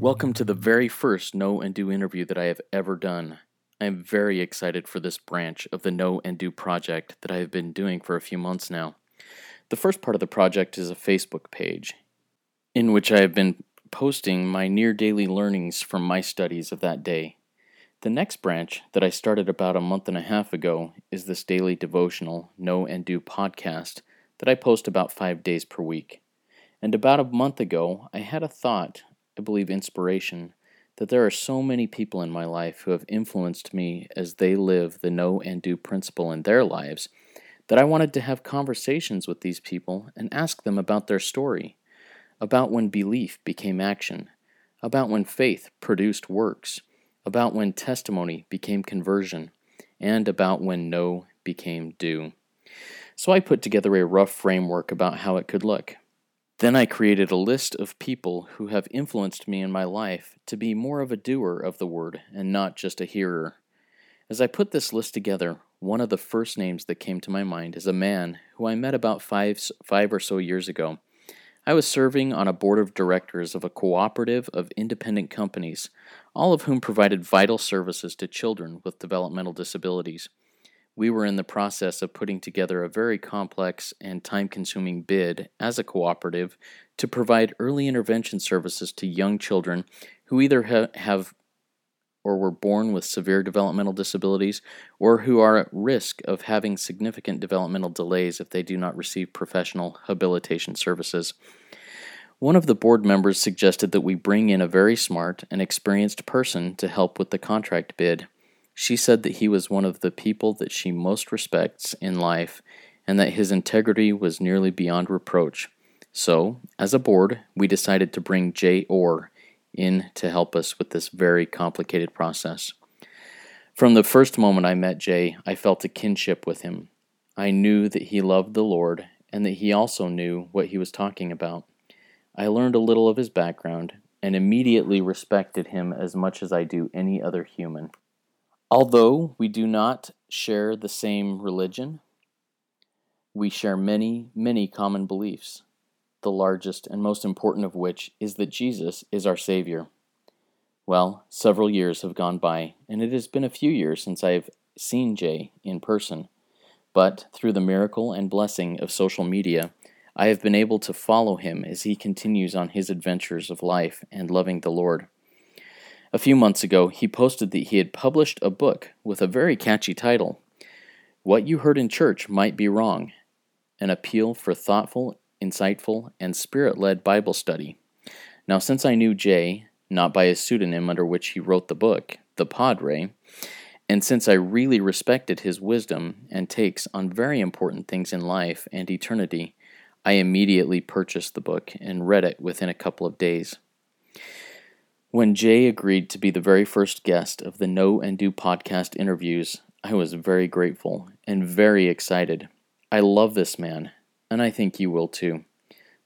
Welcome to the very first Know and Do interview that I have ever done. I am very excited for this branch of the Know and Do project that I have been doing for a few months now. The first part of the project is a Facebook page in which I have been posting my near daily learnings from my studies of that day. The next branch that I started about a month and a half ago is this daily devotional Know and Do podcast that I post about five days per week. And about a month ago, I had a thought I believe, inspiration that there are so many people in my life who have influenced me as they live the know and do principle in their lives that I wanted to have conversations with these people and ask them about their story, about when belief became action, about when faith produced works, about when testimony became conversion, and about when know became do. So I put together a rough framework about how it could look. Then I created a list of people who have influenced me in my life to be more of a doer of the word and not just a hearer. As I put this list together, one of the first names that came to my mind is a man who I met about five, five or so years ago. I was serving on a board of directors of a cooperative of independent companies, all of whom provided vital services to children with developmental disabilities we were in the process of putting together a very complex and time consuming bid as a cooperative to provide early intervention services to young children who either ha- have or were born with severe developmental disabilities or who are at risk of having significant developmental delays if they do not receive professional habilitation services. One of the board members suggested that we bring in a very smart and experienced person to help with the contract bid. She said that he was one of the people that she most respects in life and that his integrity was nearly beyond reproach. So, as a board, we decided to bring Jay Orr in to help us with this very complicated process. From the first moment I met Jay, I felt a kinship with him. I knew that he loved the Lord and that he also knew what he was talking about. I learned a little of his background and immediately respected him as much as I do any other human. Although we do not share the same religion, we share many, many common beliefs, the largest and most important of which is that Jesus is our Savior. Well, several years have gone by, and it has been a few years since I have seen Jay in person. But through the miracle and blessing of social media, I have been able to follow him as he continues on his adventures of life and loving the Lord. A few months ago, he posted that he had published a book with a very catchy title What You Heard in Church Might Be Wrong An Appeal for Thoughtful, Insightful, and Spirit led Bible Study. Now, since I knew Jay, not by his pseudonym under which he wrote the book, The Padre, and since I really respected his wisdom and takes on very important things in life and eternity, I immediately purchased the book and read it within a couple of days. When Jay agreed to be the very first guest of the Know and Do podcast interviews, I was very grateful and very excited. I love this man, and I think you will too.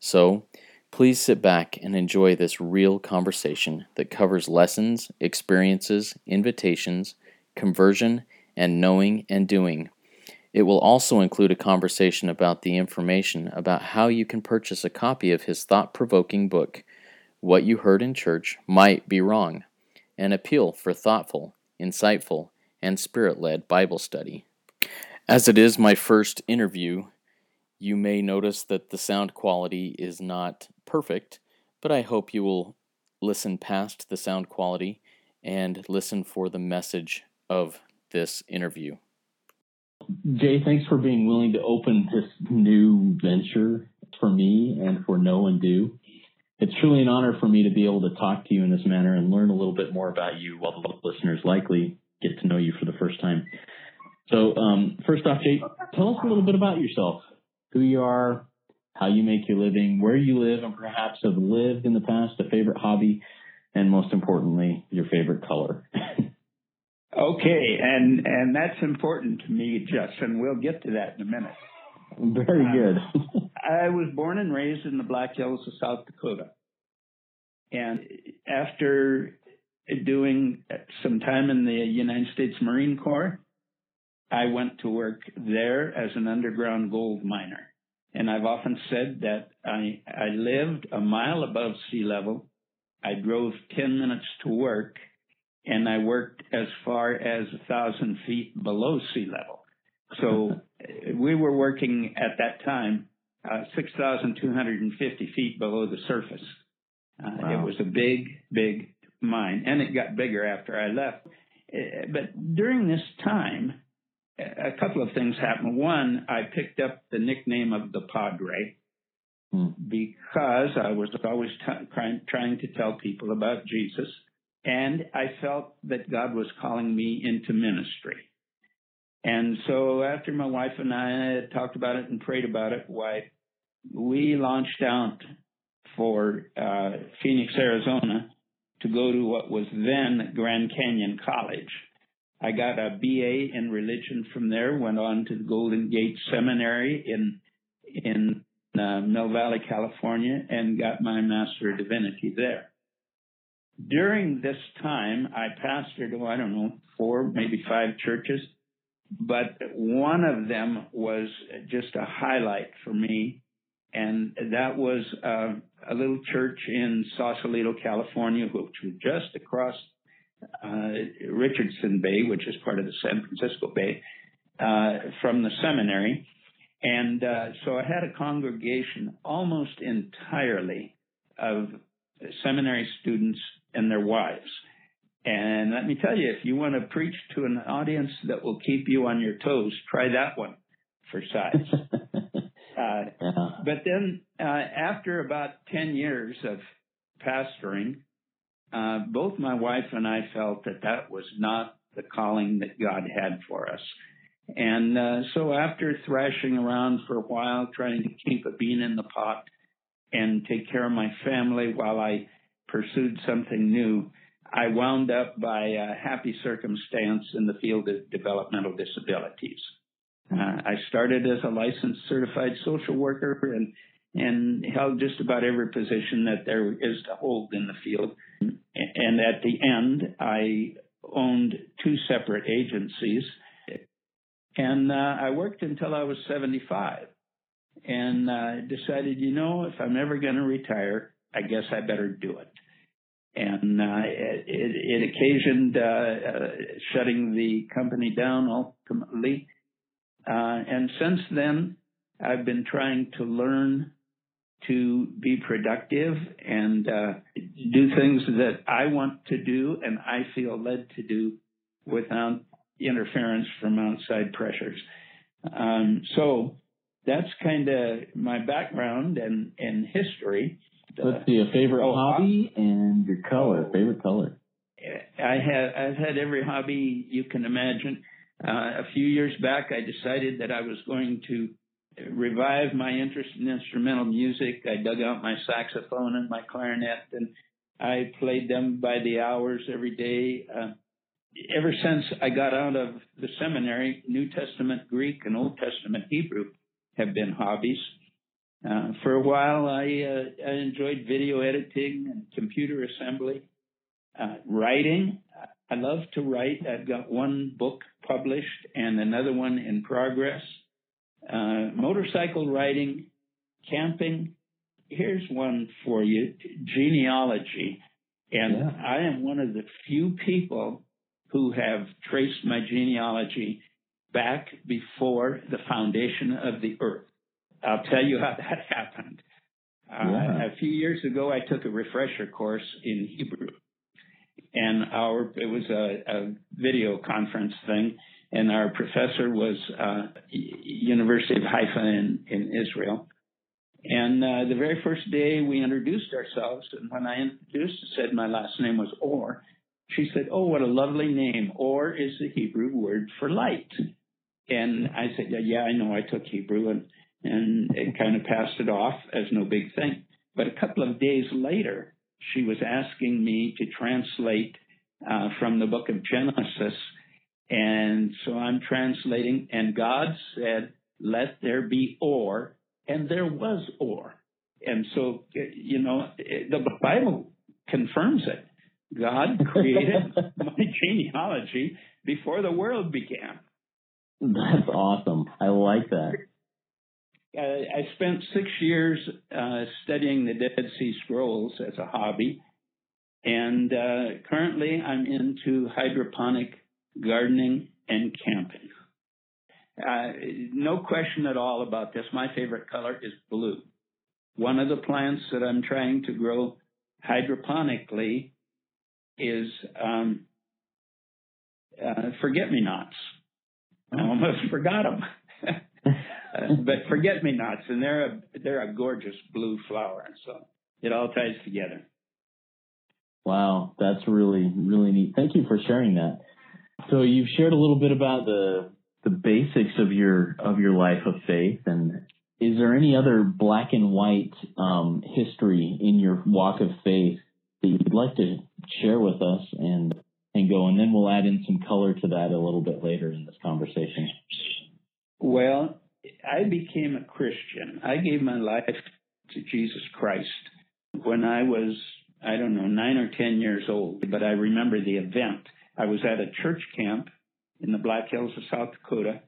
So, please sit back and enjoy this real conversation that covers lessons, experiences, invitations, conversion, and knowing and doing. It will also include a conversation about the information about how you can purchase a copy of his thought provoking book what you heard in church might be wrong, an appeal for thoughtful, insightful, and spirit led Bible study. As it is my first interview, you may notice that the sound quality is not perfect, but I hope you will listen past the sound quality and listen for the message of this interview. Jay, thanks for being willing to open this new venture for me and for Know and Do it's truly an honor for me to be able to talk to you in this manner and learn a little bit more about you while the listeners likely get to know you for the first time. So, um, first off, Jay, tell us a little bit about yourself, who you are, how you make your living, where you live, and perhaps have lived in the past, a favorite hobby, and most importantly, your favorite. Okay, and and that's important to me, Justin. We'll get to that in a minute. Very good. I was born and raised in the Black Hills of South Dakota. And after doing some time in the United States Marine Corps, I went to work there as an underground gold miner. And I've often said that I, I lived a mile above sea level. I drove 10 minutes to work and I worked as far as a thousand feet below sea level. So we were working at that time uh, 6,250 feet below the surface. Uh, wow. It was a big, big mine, and it got bigger after I left. Uh, but during this time, a couple of things happened. One, I picked up the nickname of the Padre hmm. because I was always t- trying, trying to tell people about Jesus, and I felt that God was calling me into ministry. And so after my wife and I talked about it and prayed about it, why we launched out for uh, Phoenix, Arizona to go to what was then Grand Canyon College. I got a BA in religion from there, went on to the Golden Gate Seminary in in uh, Mill Valley, California, and got my Master of Divinity there. During this time, I pastored, oh, I don't know, four, maybe five churches, but one of them was just a highlight for me, and that was uh, a little church in Sausalito, California, which was just across uh, Richardson Bay, which is part of the San Francisco Bay, uh, from the seminary. And uh, so I had a congregation almost entirely of seminary students and their wives. And let me tell you, if you want to preach to an audience that will keep you on your toes, try that one for size. uh, yeah. But then, uh, after about 10 years of pastoring, uh, both my wife and I felt that that was not the calling that God had for us. And uh, so after thrashing around for a while, trying to keep a bean in the pot and take care of my family while I pursued something new, I wound up by a happy circumstance in the field of developmental disabilities. Uh, I started as a licensed certified social worker and and held just about every position that there is to hold in the field. And at the end, I owned two separate agencies. And uh, I worked until I was 75 and uh, decided, you know, if I'm ever going to retire, I guess I better do it. And uh, it, it, occasioned uh, shutting the company down ultimately. Uh, and since then, I've been trying to learn to be productive and uh, do things that I want to do and I feel led to do without interference from outside pressures. Um, so that's kind of my background and, and history. Let's see, a favorite oh, hobby and your color, favorite color. I have I've had every hobby you can imagine. Uh, a few years back, I decided that I was going to revived my interest in instrumental music. I dug out my saxophone and my clarinet and I played them by the hours every day. Uh, ever since I got out of the seminary, New Testament Greek and Old Testament Hebrew have been hobbies. Uh, for a while, I, uh, I enjoyed video editing and computer assembly. Uh, writing, I love to write. I've got one book published and another one in progress uh, motorcycle riding, camping. Here's one for you genealogy. And yeah. I am one of the few people who have traced my genealogy back before the foundation of the earth. I'll tell you how that happened. Uh, yeah. A few years ago, I took a refresher course in Hebrew, and our it was a, a video conference thing, and our professor was uh, University of Haifa in, in Israel. And uh, the very first day we introduced ourselves, and when I introduced, said my last name was Or. She said, "Oh, what a lovely name! Or is the Hebrew word for light." And I said, "Yeah, yeah I know. I took Hebrew, and and it kind of passed it off as no big thing." But a couple of days later, she was asking me to translate uh, from the book of Genesis and so I'm translating, and God said, let there be or, and there was or. And so, you know, the Bible confirms it. God created my genealogy before the world began. That's awesome. I like that. Uh, I spent six years uh, studying the Dead Sea Scrolls as a hobby, and uh, currently I'm into hydroponic gardening and camping. Uh, no question at all about this. My favorite color is blue. One of the plants that I'm trying to grow hydroponically is um, uh, forget-me-nots. I almost forgot them. but forget-me-nots, and they're a they're a gorgeous blue flower, so it all ties together. Wow, that's really really neat. Thank you for sharing that. So you've shared a little bit about the the basics of your of your life of faith, and is there any other black and white um, history in your walk of faith that you'd like to share with us and and go, and then we'll add in some color to that a little bit later in this conversation. Well, I became a Christian. I gave my life to Jesus Christ when I was, I don't know, nine or 10 years old, but I remember the event. I was at a church camp in the Black Hills of South Dakota,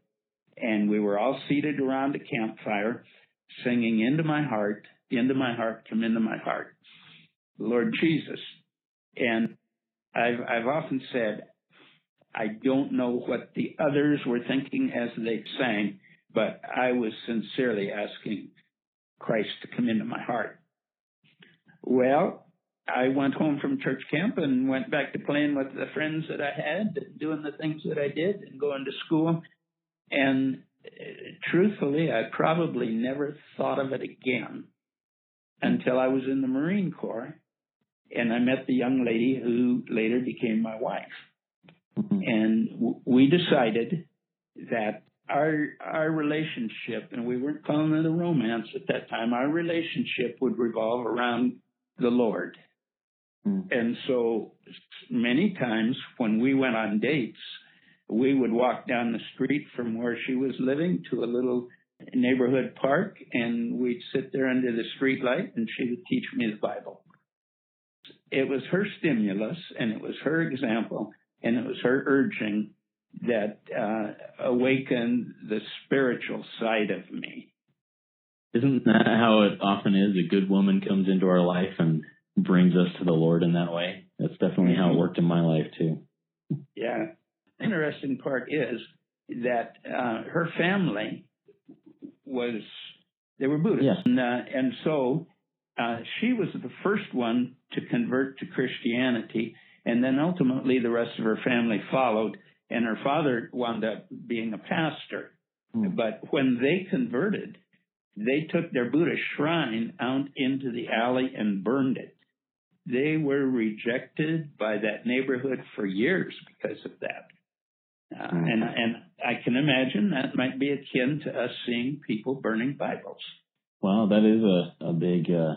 and we were all seated around a campfire singing Into My Heart, Into My Heart, Come Into My Heart, Lord Jesus. And I've, I've often said, I don't know what the others were thinking as they sang, but I was sincerely asking Christ to come into my heart. Well, I went home from church camp and went back to playing with the friends that I had, doing the things that I did, and going to school. And uh, truthfully, I probably never thought of it again until I was in the Marine Corps and I met the young lady who later became my wife. Mm-hmm. And w- we decided that our our relationship, and we weren't calling it a romance at that time, our relationship would revolve around the Lord. Mm. And so many times when we went on dates, we would walk down the street from where she was living to a little neighborhood park and we'd sit there under the street light and she would teach me the Bible. It was her stimulus and it was her example and it was her urging that uh, awakened the spiritual side of me. Isn't that how it often is? A good woman comes into our life and brings us to the Lord in that way. That's definitely how it worked in my life too. Yeah. Interesting part is that uh, her family was they were Buddhists, yes. and, uh, and so uh, she was the first one to convert to Christianity, and then ultimately the rest of her family followed, and her father wound up being a pastor. Mm. But when they converted, they took their Buddhist shrine out into the alley and burned it. They were rejected by that neighborhood for years because of that. Uh, mm. and and I can imagine that might be akin to us seeing people burning Bibles. Wow, that is a, a big uh,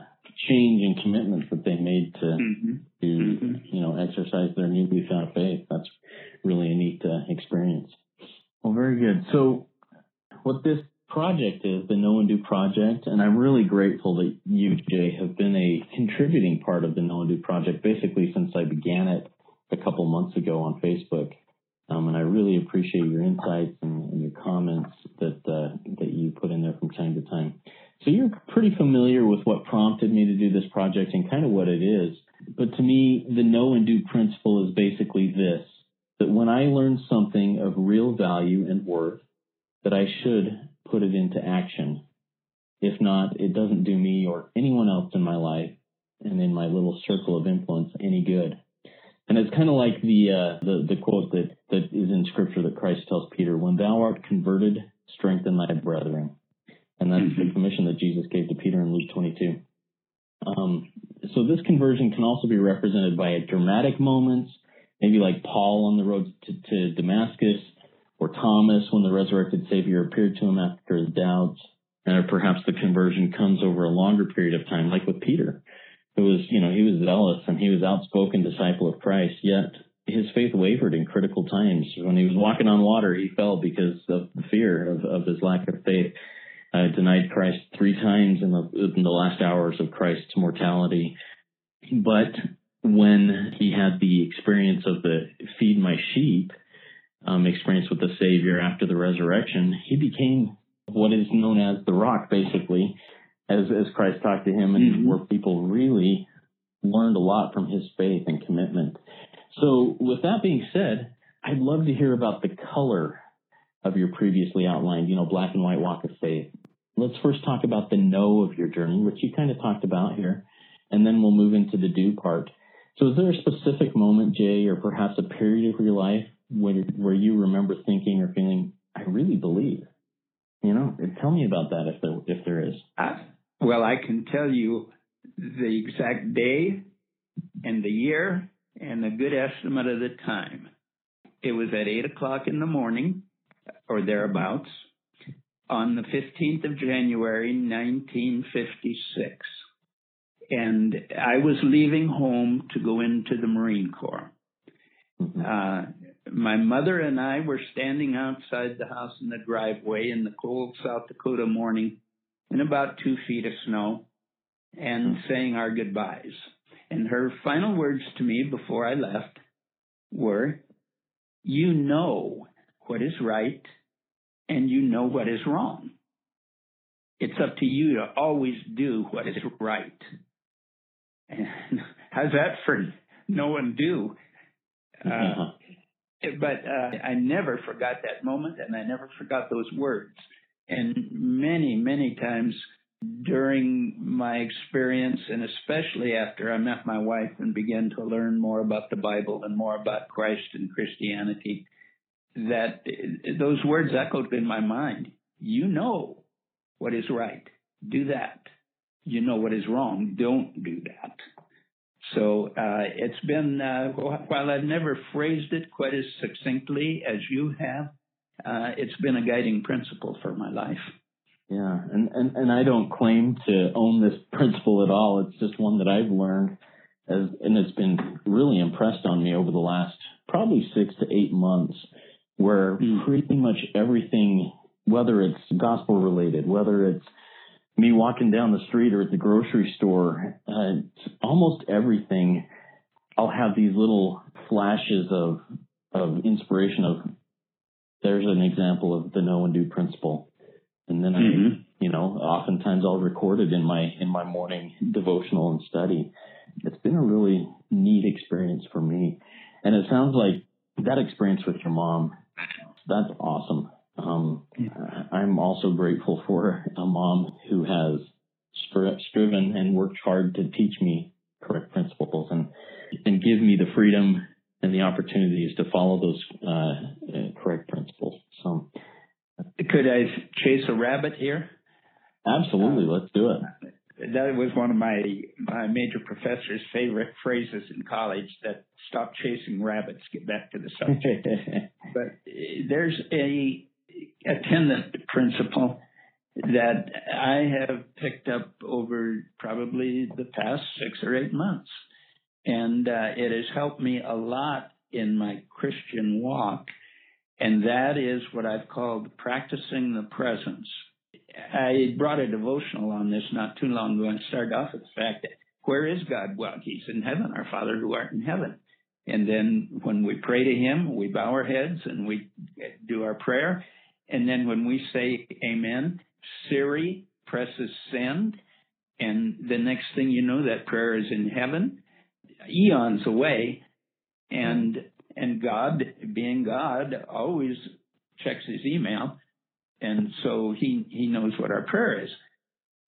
change in commitment that they made to mm-hmm. to mm-hmm. you know exercise their newly found faith. That's really a neat uh, experience. Well, very good. So, what this project is, the Know and Do project, and I'm really grateful that you, Jay, have been a contributing part of the Know and Do project basically since I began it a couple months ago on Facebook. Um, and I really appreciate your insights and, and your comments that uh, that you put in there from time to time. So you're pretty familiar with what prompted me to do this project and kind of what it is. But to me, the know and do principle is basically this, that when I learn something of real value and worth, that I should put it into action. If not, it doesn't do me or anyone else in my life and in my little circle of influence any good. And it's kind of like the, uh, the, the quote that, that is in scripture that Christ tells Peter, when thou art converted, strengthen thy brethren. And that's mm-hmm. the commission that Jesus gave to Peter in Luke 22. Um, so this conversion can also be represented by dramatic moments, maybe like Paul on the road to, to Damascus, or Thomas when the resurrected Savior appeared to him after his doubts, or perhaps the conversion comes over a longer period of time, like with Peter, who was, you know, he was zealous and he was outspoken disciple of Christ, yet his faith wavered in critical times. When he was walking on water, he fell because of the fear of, of his lack of faith uh, denied Christ three times in the, in the last hours of Christ's mortality. But when he had the experience of the feed my sheep, um, experience with the Savior after the resurrection, he became what is known as the rock, basically, as, as Christ talked to him and mm-hmm. where people really learned a lot from his faith and commitment. So with that being said, I'd love to hear about the color of your previously outlined, you know, black and white walk of faith. Let's first talk about the know of your journey, which you kind of talked about here, and then we'll move into the do part. So is there a specific moment, Jay, or perhaps a period of your life where, where you remember thinking or feeling, I really believe? You know, tell me about that if there, if there is. Uh, well, I can tell you the exact day and the year and a good estimate of the time. It was at 8 o'clock in the morning or thereabouts on the 15th of January, 1956. And I was leaving home to go into the Marine Corps. Mm-hmm. Uh, my mother and I were standing outside the house in the driveway in the cold South Dakota morning in about two feet of snow and mm-hmm. saying our goodbyes. And her final words to me before I left were, You know what is right and you know what is wrong. It's up to you to always do what is right. And how's that for no one do? Uh, but uh, I never forgot that moment and I never forgot those words. And many, many times during my experience, and especially after I met my wife and began to learn more about the Bible and more about Christ and Christianity, that those words echoed in my mind. You know what is right. Do that. You know what is wrong. Don't do that. So uh, it's been, uh, while I've never phrased it quite as succinctly as you have, uh, it's been a guiding principle for my life. Yeah, and, and, and I don't claim to own this principle at all. It's just one that I've learned as, and it's been really impressed on me over the last probably six to eight months where mm. pretty much everything, whether it's gospel related, whether it's me walking down the street or at the grocery store, uh, almost everything, I'll have these little flashes of of inspiration of there's an example of the know and do principle. And then mm-hmm. I, you know, oftentimes I'll record it in my in my morning devotional and study. It's been a really neat experience for me. And it sounds like that experience with your mom, that's awesome. Um, I'm also grateful for a mom who has striven and worked hard to teach me correct principles and and give me the freedom and the opportunities to follow those uh, uh, correct principles. So, could I chase a rabbit here? Absolutely, uh, let's do it. That was one of my my major professor's favorite phrases in college. That stop chasing rabbits, get back to the subject. but there's a attendant principle that I have picked up over probably the past six or eight months. And uh, it has helped me a lot in my Christian walk. And that is what I've called practicing the presence. I brought a devotional on this not too long ago and started off with the fact that where is God? Well, He's in heaven, our Father who art in heaven. And then when we pray to Him, we bow our heads and we do our prayer. And then when we say amen, Siri presses send. And the next thing you know, that prayer is in heaven, eons away. And, and God, being God, always checks his email. And so he, he knows what our prayer is.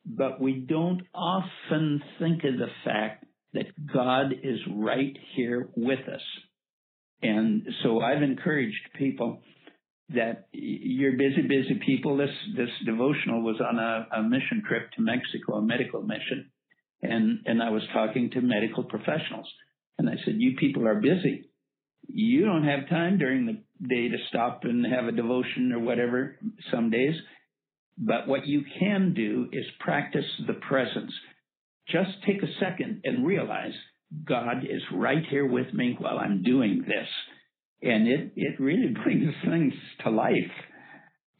But we don't often think of the fact that God is right here with us. And so I've encouraged people that you're busy, busy people. This this devotional was on a, a mission trip to Mexico, a medical mission, and and I was talking to medical professionals, and I said, "You people are busy. You don't have time during the day to stop and have a devotion or whatever. Some days, but what you can do is practice the presence. Just take a second and realize God is right here with me while I'm doing this." And it, it really brings things to life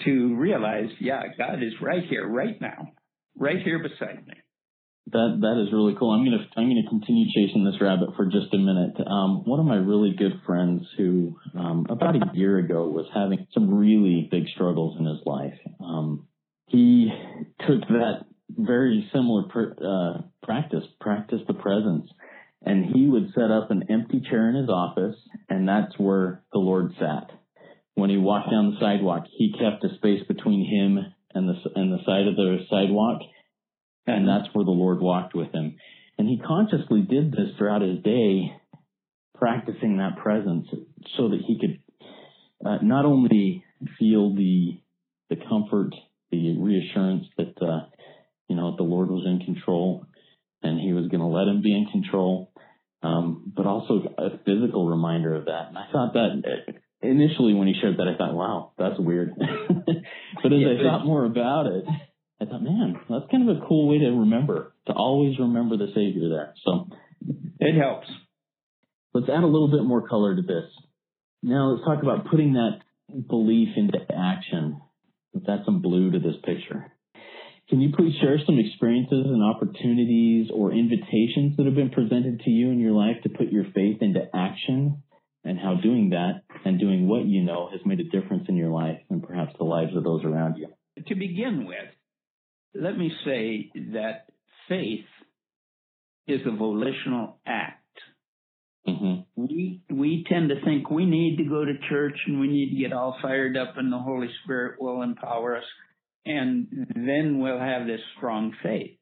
to realize, yeah, God is right here, right now, right here beside me. That that is really cool. I'm gonna I'm gonna continue chasing this rabbit for just a minute. Um, one of my really good friends who um, about a year ago was having some really big struggles in his life. Um, he took that very similar uh, practice, practice the presence, and he would set up an empty chair in his office, and that's where the Lord sat. When he walked down the sidewalk, he kept a space between him and the and the side of the sidewalk and that's where the Lord walked with him. And he consciously did this throughout his day, practicing that presence so that he could uh, not only feel the the comfort, the reassurance that uh, you know the Lord was in control and he was going to let him be in control, um, but also a physical reminder of that. And I thought that initially when he shared that, I thought, wow, that's weird. but as yeah, I thought more about it, I thought, man, that's kind of a cool way to remember, to always remember the Savior there. So it helps. Let's add a little bit more color to this. Now let's talk about putting that belief into action. Let's add some blue to this picture. Can you please share some experiences and opportunities or invitations that have been presented to you in your life to put your faith into action and how doing that and doing what you know has made a difference in your life and perhaps the lives of those around you? To begin with, let me say that faith is a volitional act. Mm-hmm. We we tend to think we need to go to church and we need to get all fired up, and the Holy Spirit will empower us, and then we'll have this strong faith.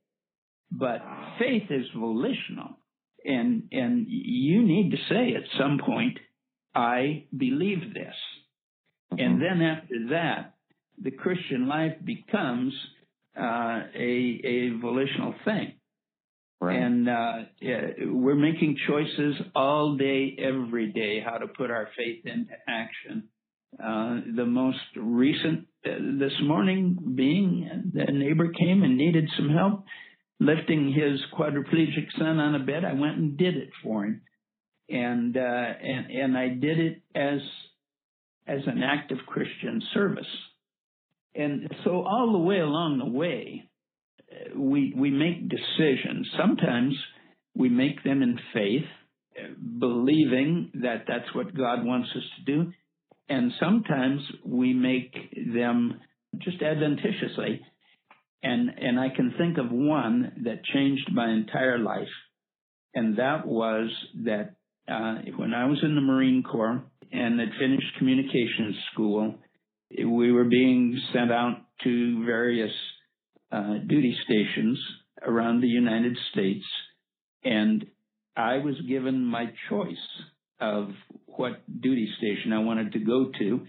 But faith is volitional, and and you need to say at some point, "I believe this," mm-hmm. and then after that, the Christian life becomes uh, a, a volitional thing. Right. And uh, yeah, we're making choices all day, every day, how to put our faith into action. Uh, the most recent uh, this morning being the neighbor came and needed some help lifting his quadriplegic son on a bed. I went and did it for him, and uh, and and I did it as as an act of Christian service. And so all the way along the way, we we make decisions. Sometimes we make them in faith, believing that that's what God wants us to do, and sometimes we make them just adventitiously. And and I can think of one that changed my entire life, and that was that uh, when I was in the Marine Corps and had finished communications school we were being sent out to various uh, duty stations around the United States, and I was given my choice of what duty station I wanted to go to.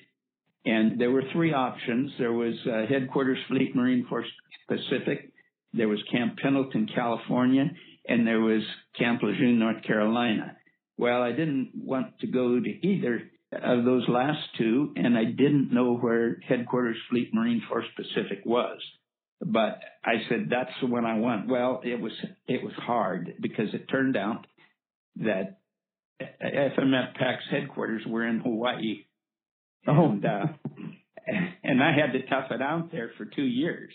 And there were three options. There was uh, Headquarters Fleet Marine Force Pacific, there was Camp Pendleton, California, and there was Camp Lejeune, North Carolina. Well, I didn't want to go to either of those last two, and I didn't know where headquarters Fleet Marine Force Pacific was. But I said, that's the one I want. Well, it was, it was hard because it turned out that FMF PAC's headquarters were in Hawaii. Oh. And, uh, and I had to tough it out there for two years.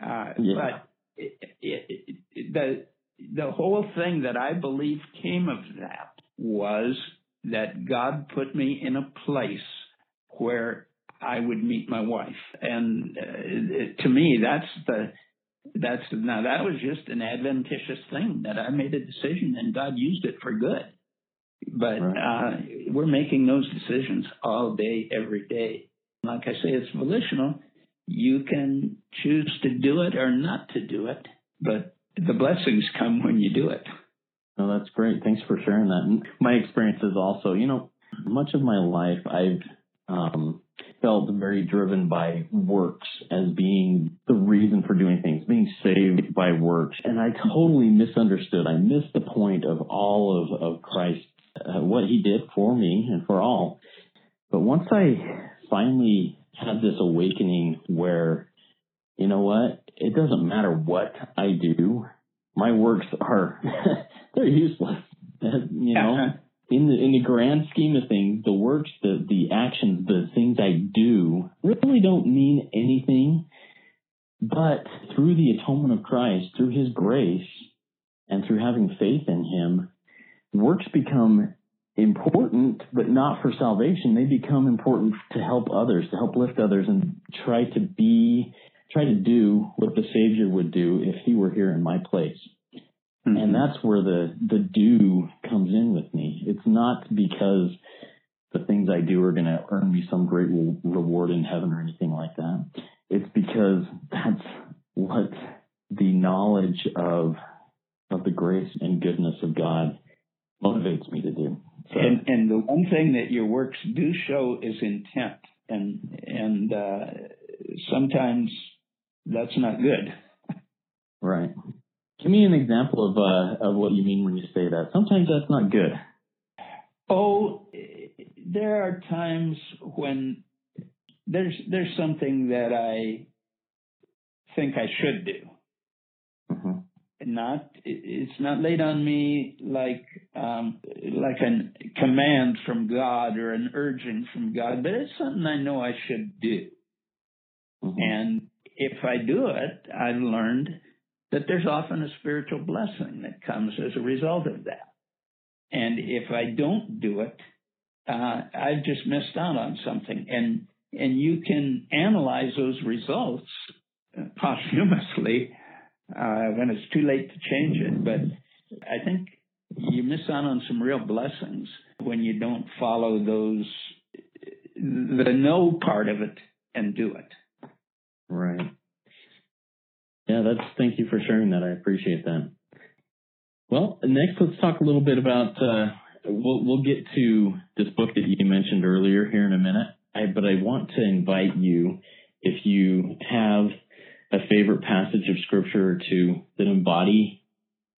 Uh, yeah. but it, it, it, the, the whole thing that I believe came of that was that God put me in a place where I would meet my wife. And uh, to me, that's the, that's, now that was just an adventitious thing that I made a decision and God used it for good. But, uh, we're making those decisions all day, every day. Like I say, it's volitional. You can choose to do it or not to do it, but the blessings come when you do it. That's great. Thanks for sharing that. And my experience is also, you know, much of my life I've um, felt very driven by works as being the reason for doing things, being saved by works. And I totally misunderstood. I missed the point of all of, of Christ, uh, what he did for me and for all. But once I finally had this awakening where, you know what, it doesn't matter what I do, my works are they're useless. you know, in the in the grand scheme of things, the works, the the actions, the things I do really don't mean anything But through the atonement of Christ, through his grace, and through having faith in him, works become important, but not for salvation. They become important to help others, to help lift others and try to be, try to do what the Savior would do if he were here in my place. Mm-hmm. And that's where the, the do comes in with me. It's not because the things I do are going to earn me some great reward in heaven or anything like that. It's because that's what the knowledge of of the grace and goodness of God motivates me to do. So, and and the one thing that your works do show is intent, and and uh, sometimes that's not good. Right. Give me an example of uh, of what you mean when you say that. Sometimes that's not good. Oh, there are times when there's there's something that I think I should do. Mm-hmm. Not it's not laid on me like um, like a command from God or an urging from God, but it's something I know I should do. Mm-hmm. And if I do it, I've learned that there's often a spiritual blessing that comes as a result of that. And if I don't do it, uh, I've just missed out on something. And and you can analyze those results posthumously uh, when it's too late to change it. But I think you miss out on some real blessings when you don't follow those the know part of it and do it. Right. Yeah, that's thank you for sharing that. I appreciate that. Well, next let's talk a little bit about uh, we'll we'll get to this book that you mentioned earlier here in a minute. I, but I want to invite you if you have a favorite passage of scripture two that embody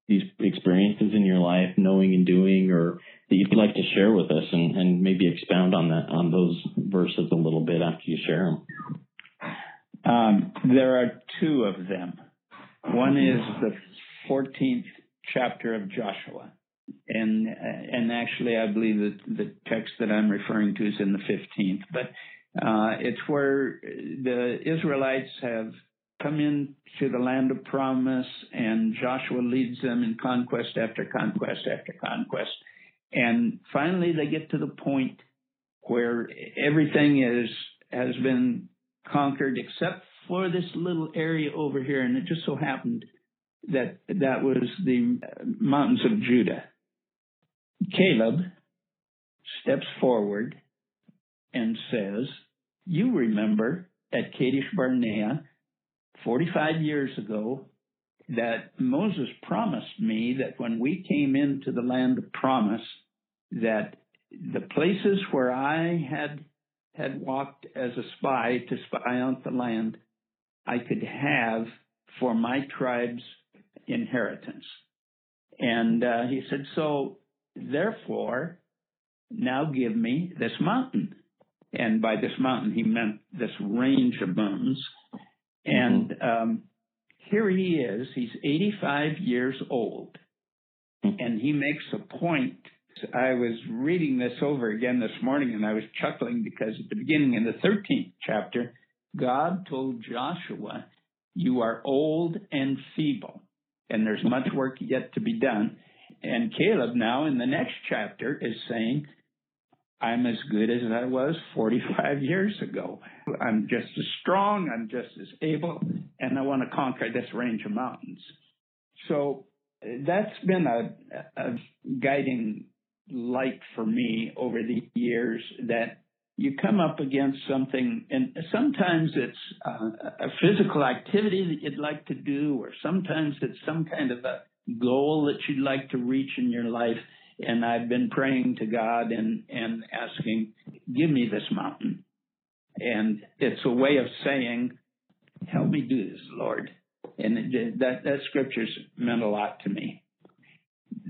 these experiences in your life, knowing and doing, or that you'd like to share with us and, and maybe expound on that, on those verses a little bit after you share them. Um, there are two of them. One is the 14th chapter of Joshua. And, and actually, I believe that the text that I'm referring to is in the 15th, but, uh, it's where the Israelites have come into the land of promise and Joshua leads them in conquest after conquest after conquest. And finally they get to the point where everything is, has been conquered except for this little area over here. And it just so happened that that was the mountains of Judah. Caleb steps forward and says, you remember at Kadesh Barnea 45 years ago that Moses promised me that when we came into the land of promise, that the places where I had had walked as a spy to spy out the land, I could have for my tribe's inheritance. And uh, he said, so therefore, now give me this mountain. And by this mountain, he meant this range of mountains and mm-hmm. um, here he is. He's 85 years old. Mm-hmm. And he makes a point. I was reading this over again this morning and I was chuckling because at the beginning in the 13th chapter, God told Joshua, You are old and feeble, and there's much work yet to be done. And Caleb now in the next chapter is saying, I'm as good as I was 45 years ago. I'm just as strong, I'm just as able, and I want to conquer this range of mountains. So that's been a, a guiding light for me over the years that you come up against something, and sometimes it's uh, a physical activity that you'd like to do, or sometimes it's some kind of a goal that you'd like to reach in your life and I've been praying to God and, and asking, give me this mountain. And it's a way of saying, help me do this, Lord. And it, that, that scripture's meant a lot to me.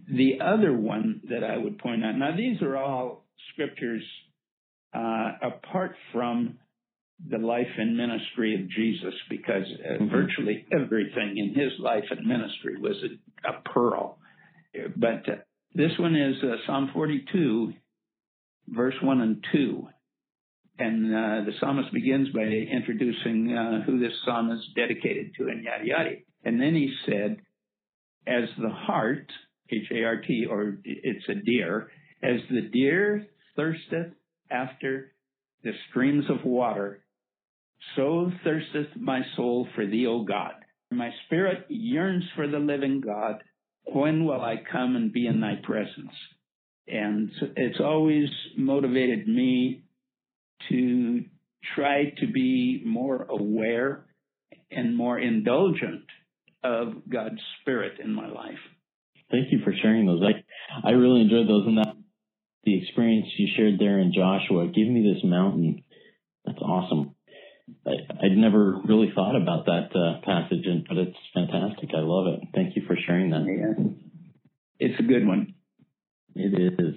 The other one that I would point out, now these are all scriptures uh, apart from the life and ministry of Jesus because uh, mm-hmm. virtually everything in his life and ministry was a, a pearl. But uh, this one is uh, Psalm 42, verse 1 and 2. And uh, the psalmist begins by introducing uh, who this psalm is dedicated to and yada yada. And then he said, as the hart, H-A-R-T, or it's a deer, as the deer thirsteth after the streams of water, so thirsteth my soul for thee, O God. My spirit yearns for the living God. When will I come and be in thy presence? And it's always motivated me to try to be more aware and more indulgent of God's Spirit in my life. Thank you for sharing those. I I really enjoyed those, and that the experience you shared there in Joshua. Give me this mountain. That's awesome. I, would never really thought about that uh, passage, but it's fantastic. I love it. Thank you for sharing that. Yeah. It's a good one. It is.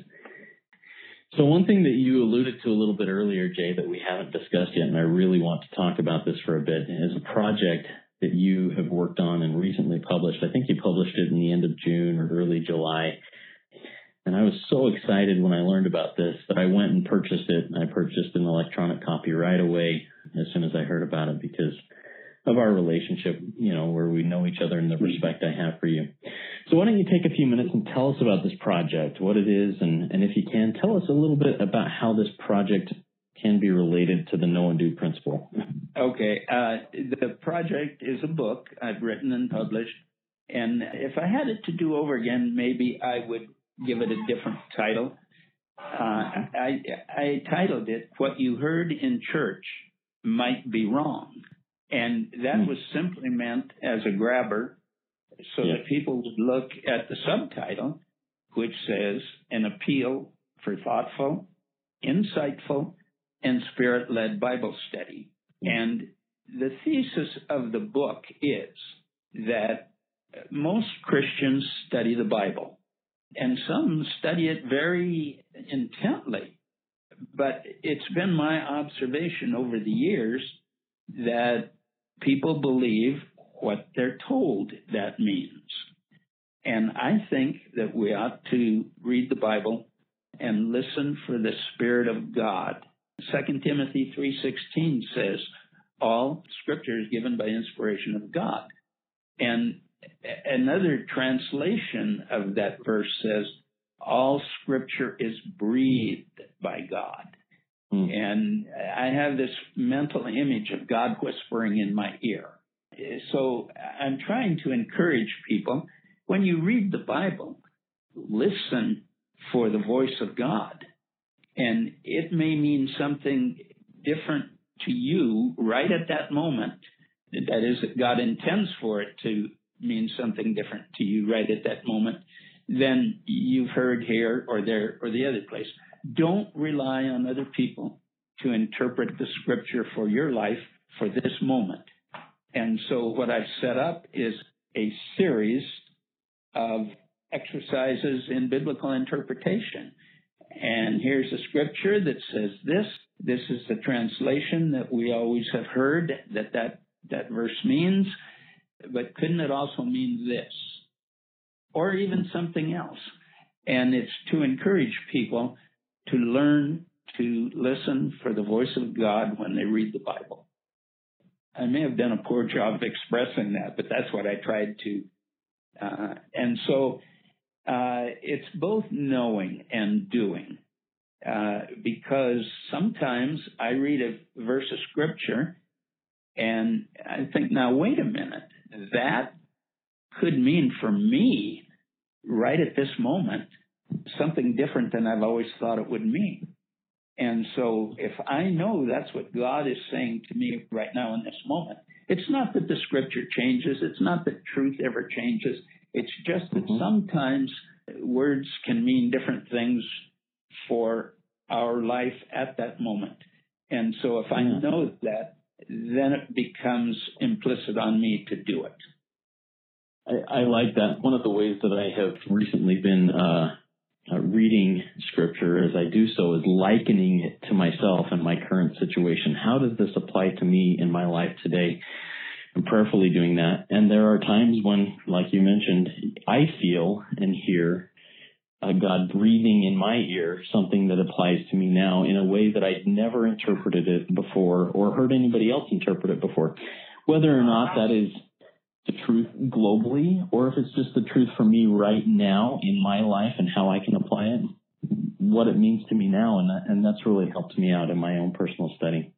So one thing that you alluded to a little bit earlier, Jay, that we haven't discussed yet, and I really want to talk about this for a bit, is a project that you have worked on and recently published. I think you published it in the end of June or early July. And I was so excited when I learned about this that I went and purchased it. I purchased an electronic copy right away as soon as I heard about it because of our relationship, you know, where we know each other and the respect I have for you. So why don't you take a few minutes and tell us about this project, what it is, and, and if you can, tell us a little bit about how this project can be related to the know and do principle. Okay. Uh, the project is a book I've written and published. And if I had it to do over again, maybe I would give it a different title. Uh, I, I titled it, What You Heard in Church Might Be Wrong. And that hmm. was simply meant as a grabber so yeah. that people would look at the subtitle, which says, An Appeal for Thoughtful, Insightful, and Spirit led Bible study. And the thesis of the book is that most Christians study the Bible, and some study it very intently. But it's been my observation over the years that people believe what they're told that means. And I think that we ought to read the Bible and listen for the Spirit of God 2 Timothy 3:16 says, "All scripture is given by inspiration of God." And another translation of that verse says, "All scripture is breathed by God." Mm. And I have this mental image of God whispering in my ear. So I'm trying to encourage people when you read the Bible, listen for the voice of God and it may mean something different to you right at that moment. That is, that God intends for it to mean something different to you right at that moment than you've heard here or there or the other place. Don't rely on other people to interpret the scripture for your life for this moment. And so what I've set up is a series of exercises in biblical interpretation. And here's a scripture that says this. This is the translation that we always have heard that that, that verse means. But couldn't it also mean this? Or even something else? And it's to encourage people to learn to listen for the voice of God when they read the Bible. I may have done a poor job of expressing that, but that's what I tried to. Uh, and so uh, it's both knowing and doing. Uh, because sometimes I read a verse of scripture and I think, now wait a minute, that could mean for me right at this moment something different than I've always thought it would mean. And so if I know that's what God is saying to me right now in this moment, it's not that the scripture changes. It's not that truth ever changes. It's just that mm-hmm. sometimes words can mean different things for our life at that moment. And so if I know that, then it becomes implicit on me to do it. I, I like that. One of the ways that I have recently been uh, uh, reading scripture as I do so is likening it to myself and my current situation. How does this apply to me in my life today? I'm prayerfully doing that. And there are times when, like you mentioned, I feel and hear uh, God breathing in my ear something that applies to me now in a way that I'd never interpreted it before or heard anybody else interpret it before. Whether or not that is the truth globally or if it's just the truth for me right now in my life and how I can apply it, what it means to me now. And, that, and that's really helped me out in my own personal study.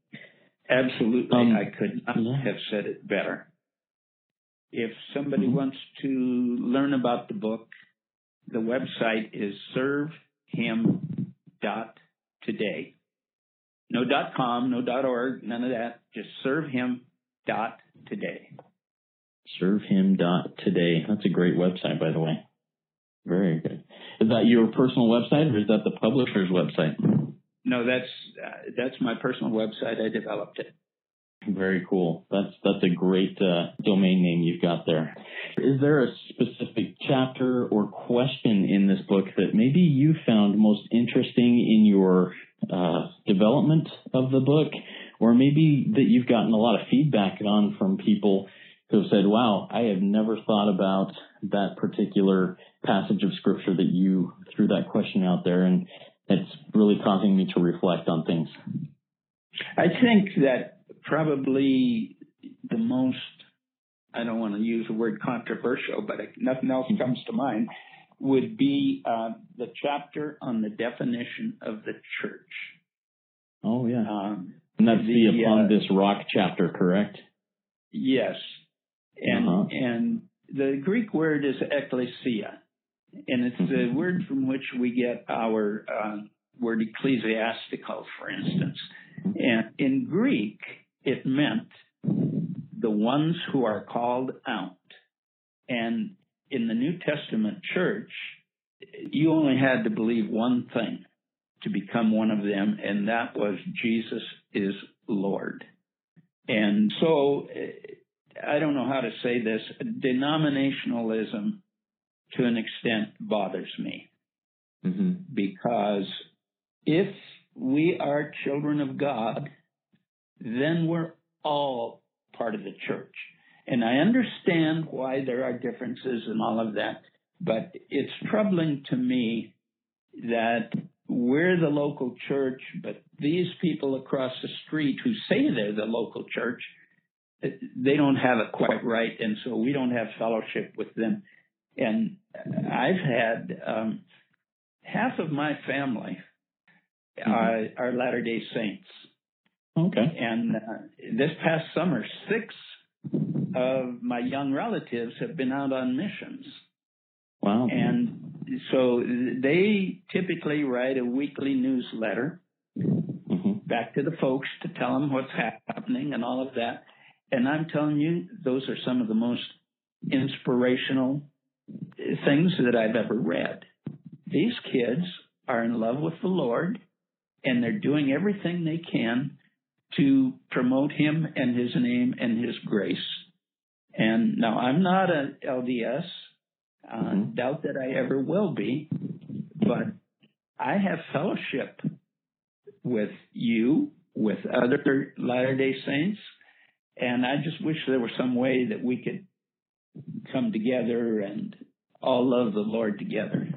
Absolutely. Um, I could not yeah. have said it better. If somebody mm-hmm. wants to learn about the book, the website is servehim.today. No dot com, no dot org, none of that. Just servehim.today. Servehim.today. That's a great website, by the way. Very good. Is that your personal website or is that the publisher's website? No, that's uh, that's my personal website. I developed it. Very cool. That's that's a great uh, domain name you've got there. Is there a specific chapter or question in this book that maybe you found most interesting in your uh, development of the book, or maybe that you've gotten a lot of feedback on from people who have said, "Wow, I have never thought about that particular passage of scripture that you threw that question out there, and it's really causing me to reflect on things." I think that probably the most, I don't want to use the word controversial, but nothing else comes to mind, would be uh, the chapter on the definition of the church. Oh, yeah. Um, and that's the, the Upon uh, This Rock chapter, correct? Yes. And, uh-huh. and the Greek word is ekklesia, and it's the mm-hmm. word from which we get our uh, word ecclesiastical, for instance. And in Greek, it meant the ones who are called out. And in the New Testament church, you only had to believe one thing to become one of them, and that was Jesus is Lord. And so, I don't know how to say this, denominationalism to an extent bothers me. Mm-hmm. Because if we are children of God, then we're all part of the church. And I understand why there are differences and all of that, but it's troubling to me that we're the local church, but these people across the street who say they're the local church, they don't have it quite right, and so we don't have fellowship with them. And I've had um, half of my family mm-hmm. are, are Latter Day Saints, Okay. And uh, this past summer, six of my young relatives have been out on missions. Wow. And so they typically write a weekly newsletter mm-hmm. back to the folks to tell them what's happening and all of that. And I'm telling you, those are some of the most inspirational things that I've ever read. These kids are in love with the Lord and they're doing everything they can to promote him and his name and his grace. And now I'm not an LDS, uh, mm-hmm. doubt that I ever will be, but I have fellowship with you, with other Latter day Saints, and I just wish there was some way that we could come together and all love the Lord together.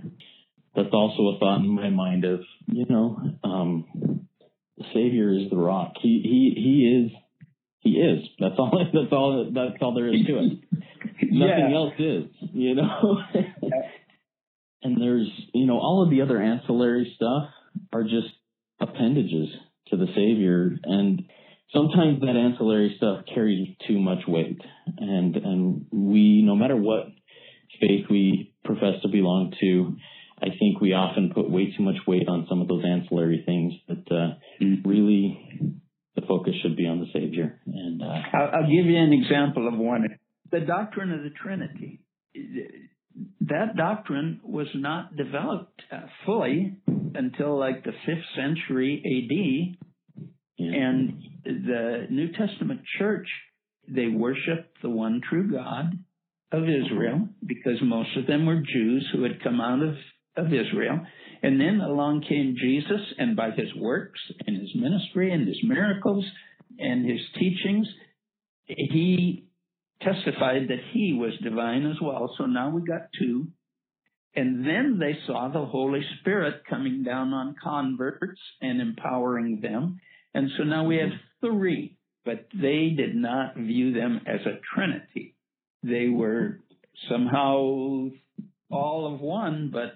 That's also a thought in my mind of, you know, um, the Savior is the rock. He he he is he is. That's all. That's all. That's all there is to it. Nothing yeah. else is. You know. and there's you know all of the other ancillary stuff are just appendages to the Savior, and sometimes that ancillary stuff carries too much weight, and and we no matter what faith we profess to belong to I think we often put way too much weight on some of those ancillary things that uh, mm-hmm. really the focus should be on the Savior. And uh, I'll, I'll, give you an example of one: the doctrine of the Trinity. That doctrine was not developed uh, fully until like the fifth century A.D. Yeah. And the New Testament church, they worshiped the one true God of Israel because most of them were Jews who had come out of of Israel. And then along came Jesus, and by his works and his ministry and his miracles and his teachings, he testified that he was divine as well. So now we got two. And then they saw the Holy Spirit coming down on converts and empowering them. And so now we have mm-hmm. three, but they did not view them as a trinity. They were somehow all of one, but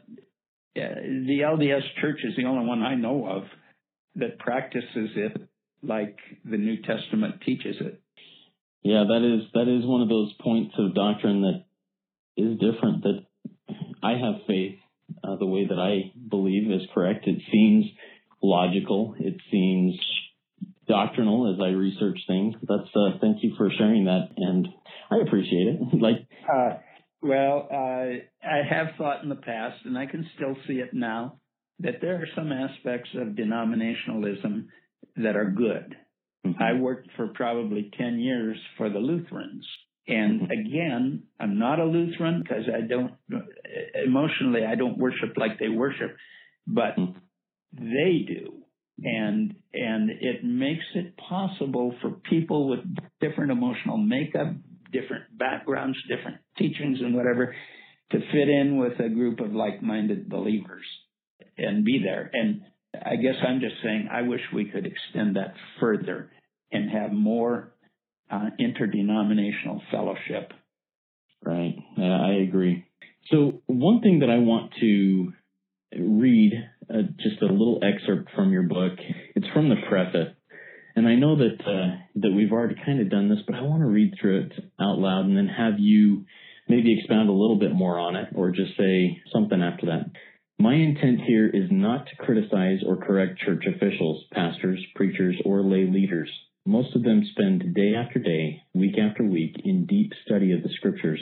the LDS church is the only one I know of that practices it like the New Testament teaches it. Yeah, that is that is one of those points of doctrine that is different. That I have faith uh, the way that I believe is correct. It seems logical. It seems doctrinal as I research things. That's uh, thank you for sharing that, and I appreciate it. like, uh, well, uh, I have thought in the past, and I can still see it now, that there are some aspects of denominationalism that are good. Mm-hmm. I worked for probably 10 years for the Lutherans. And mm-hmm. again, I'm not a Lutheran because I don't, emotionally, I don't worship like they worship, but mm-hmm. they do. And, and it makes it possible for people with different emotional makeup, different backgrounds, different teachings and whatever to fit in with a group of like-minded believers and be there. And I guess I'm just saying I wish we could extend that further and have more uh, interdenominational fellowship. Right. Yeah, I agree. So one thing that I want to read, uh, just a little excerpt from your book. It's from the preface, and I know that uh, that we've already kind of done this, but I want to read through it out loud and then have you maybe expound a little bit more on it, or just say something after that. My intent here is not to criticize or correct church officials, pastors, preachers, or lay leaders. Most of them spend day after day, week after week, in deep study of the scriptures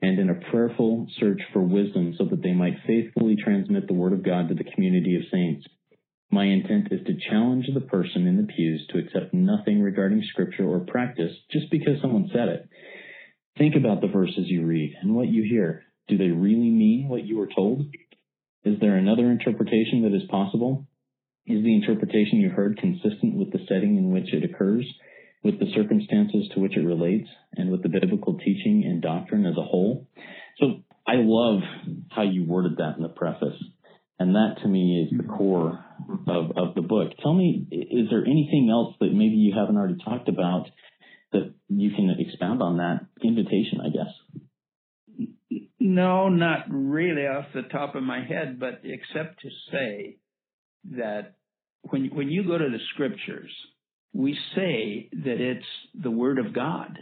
and in a prayerful search for wisdom so that they might faithfully transmit the word of God to the community of saints. My intent is to challenge the person in the pews to accept nothing regarding scripture or practice just because someone said it. Think about the verses you read and what you hear. Do they really mean what you were told? Is there another interpretation that is possible? Is the interpretation you heard consistent with the setting in which it occurs, with the circumstances to which it relates, and with the biblical teaching and doctrine as a whole? So I love how you worded that in the preface. And that to me is the core of, of the book. Tell me, is there anything else that maybe you haven't already talked about that you can expound on that invitation, I guess? No, not really off the top of my head, but except to say that when when you go to the scriptures, we say that it's the word of God.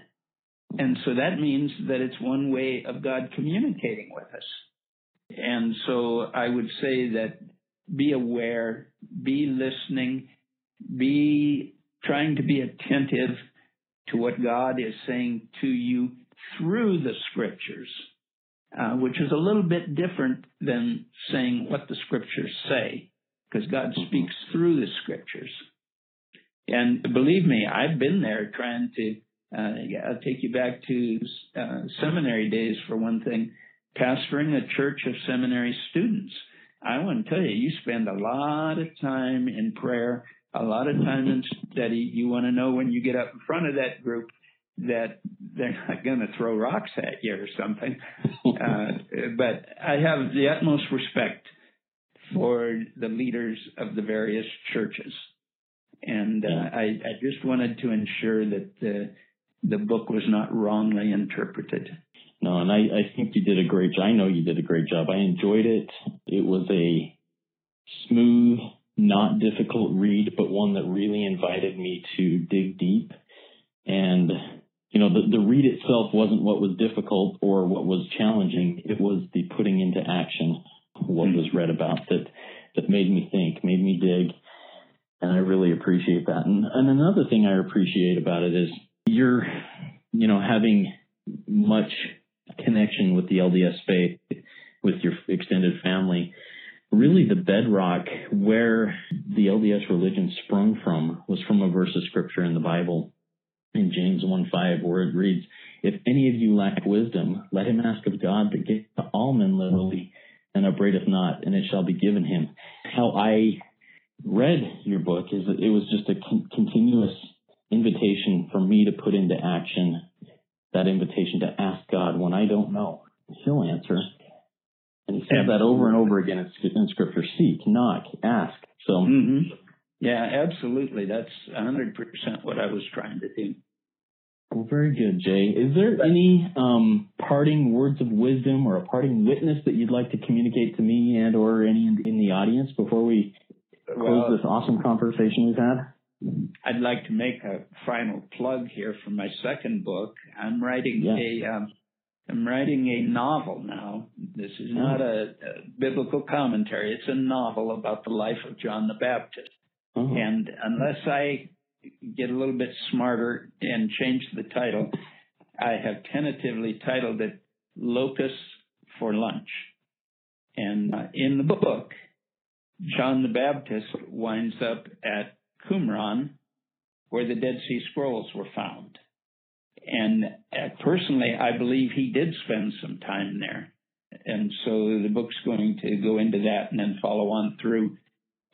And so that means that it's one way of God communicating with us. And so I would say that be aware, be listening, be trying to be attentive to what God is saying to you through the scriptures uh, which is a little bit different than saying what the scriptures say, because God mm-hmm. speaks through the scriptures. And believe me, I've been there trying to, uh, yeah, I'll take you back to uh, seminary days for one thing, pastoring a church of seminary students. I want to tell you, you spend a lot of time in prayer, a lot of time in study. You want to know when you get up in front of that group that they're not going to throw rocks at you or something. uh, but I have the utmost respect for the leaders of the various churches. And uh, I, I, just wanted to ensure that the, the book was not wrongly interpreted. No, and I, I think you did a great job. I know you did a great job. I enjoyed it. It was a smooth, not difficult read, but one that really invited me to dig deep. And you know, the, the read itself wasn't what was difficult or what was challenging. It was the putting into action what was read about that, that made me think, made me dig. And I really appreciate that. And, and another thing I appreciate about it is you're, you know, having much connection with the LDS faith, with your extended family. Really, the bedrock where the LDS religion sprung from was from a verse of scripture in the Bible in James 1 5, where it reads, If any of you lack wisdom, let him ask of God that giveth to all men liberally and upbraideth not, and it shall be given him. How I read your book is that it was just a con- continuous invitation for me to put into action that invitation to ask God when I don't know. He'll answer. And he says that over and over again in Scripture: seek, knock, ask. So. Mm-hmm. Yeah, absolutely. That's 100% what I was trying to do. Well, very good, Jay. Is there any um, parting words of wisdom or a parting witness that you'd like to communicate to me and or any in, in the audience before we close well, this awesome conversation we've had? I'd like to make a final plug here for my second book. I'm writing yeah. a um, I'm writing a novel now. This is not a, a, biblical commentary. It's a novel about the life of John the Baptist. Uh-huh. And unless I get a little bit smarter and change the title, I have tentatively titled it Locusts for Lunch. And uh, in the book, John the Baptist winds up at Qumran, where the Dead Sea Scrolls were found. And uh, personally, I believe he did spend some time there. And so the book's going to go into that and then follow on through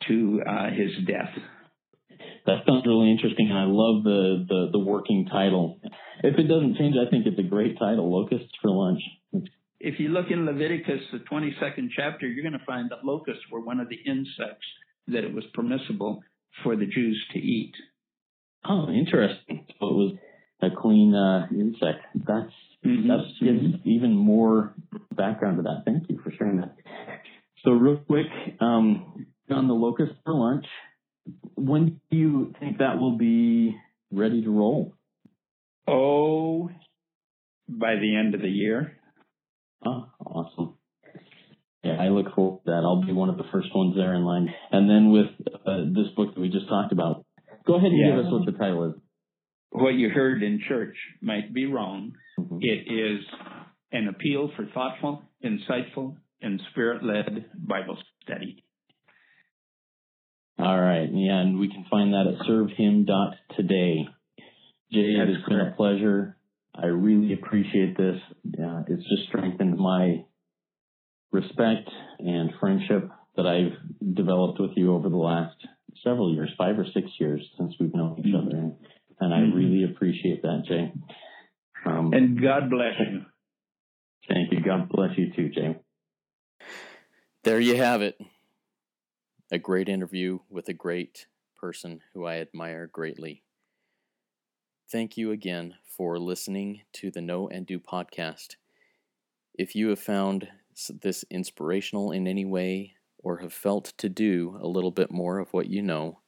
to uh, his death. That sounds really interesting, and I love the, the, the working title. If it doesn't change, I think it's a great title, Locusts for Lunch. If you look in Leviticus, the 22nd chapter, you're going to find that locusts were one of the insects that it was permissible for the Jews to eat. Oh, interesting. So it was a clean uh, insect. That's mm-hmm. that gives mm-hmm. even more background to that. Thank you for sharing that. So real quick, um, on the locust for lunch, when do you think that will be ready to roll? Oh, by the end of the year. Oh, awesome. Yeah, I look forward to that. I'll be one of the first ones there in line. And then with uh, this book that we just talked about, go ahead and yeah. give us what the title is. What you heard in church might be wrong. Mm-hmm. It is an appeal for thoughtful, insightful, and spirit led Bible study. All right. Yeah, and we can find that at servehim.today. Jay, That's it has correct. been a pleasure. I really appreciate this. Uh, it's just strengthened my respect and friendship that I've developed with you over the last several years, five or six years since we've known each other. And, and I mm-hmm. really appreciate that, Jay. Um, and God bless you. Thank you. God bless you too, Jay. There you have it a great interview with a great person who I admire greatly. Thank you again for listening to the Know and Do podcast. If you have found this inspirational in any way or have felt to do a little bit more of what you know,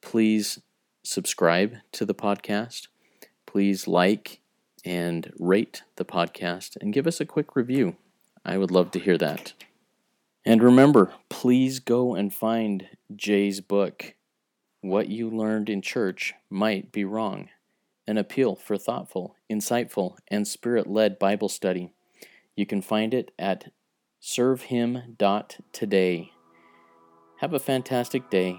please subscribe to the podcast. Please like and rate the podcast and give us a quick review. I would love to hear that. And remember, please go and find Jay's book. What You Learned in Church Might Be Wrong. An appeal for thoughtful, insightful, and spirit led Bible study. You can find it at servehim.today. Have a fantastic day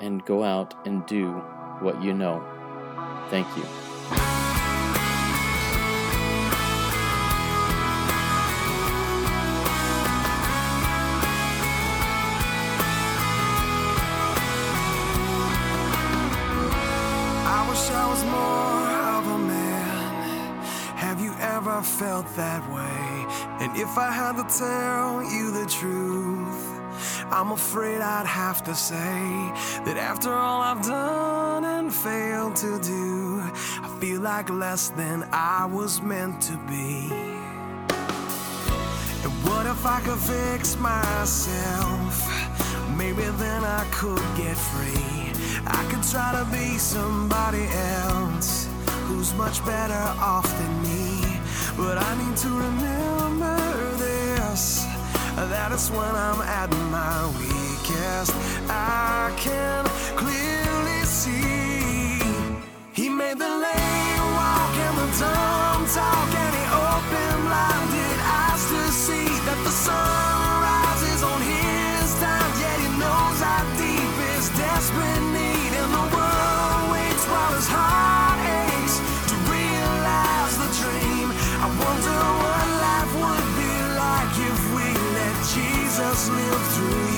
and go out and do what you know. Thank you. Felt that way. And if I had to tell you the truth, I'm afraid I'd have to say that after all I've done and failed to do, I feel like less than I was meant to be. And what if I could fix myself? Maybe then I could get free. I could try to be somebody else who's much better off than me. But I need to remember this that it's when I'm at my weakest. I can clearly see He made the lame walk and the dumb talk, and He opened blinded eyes to see live through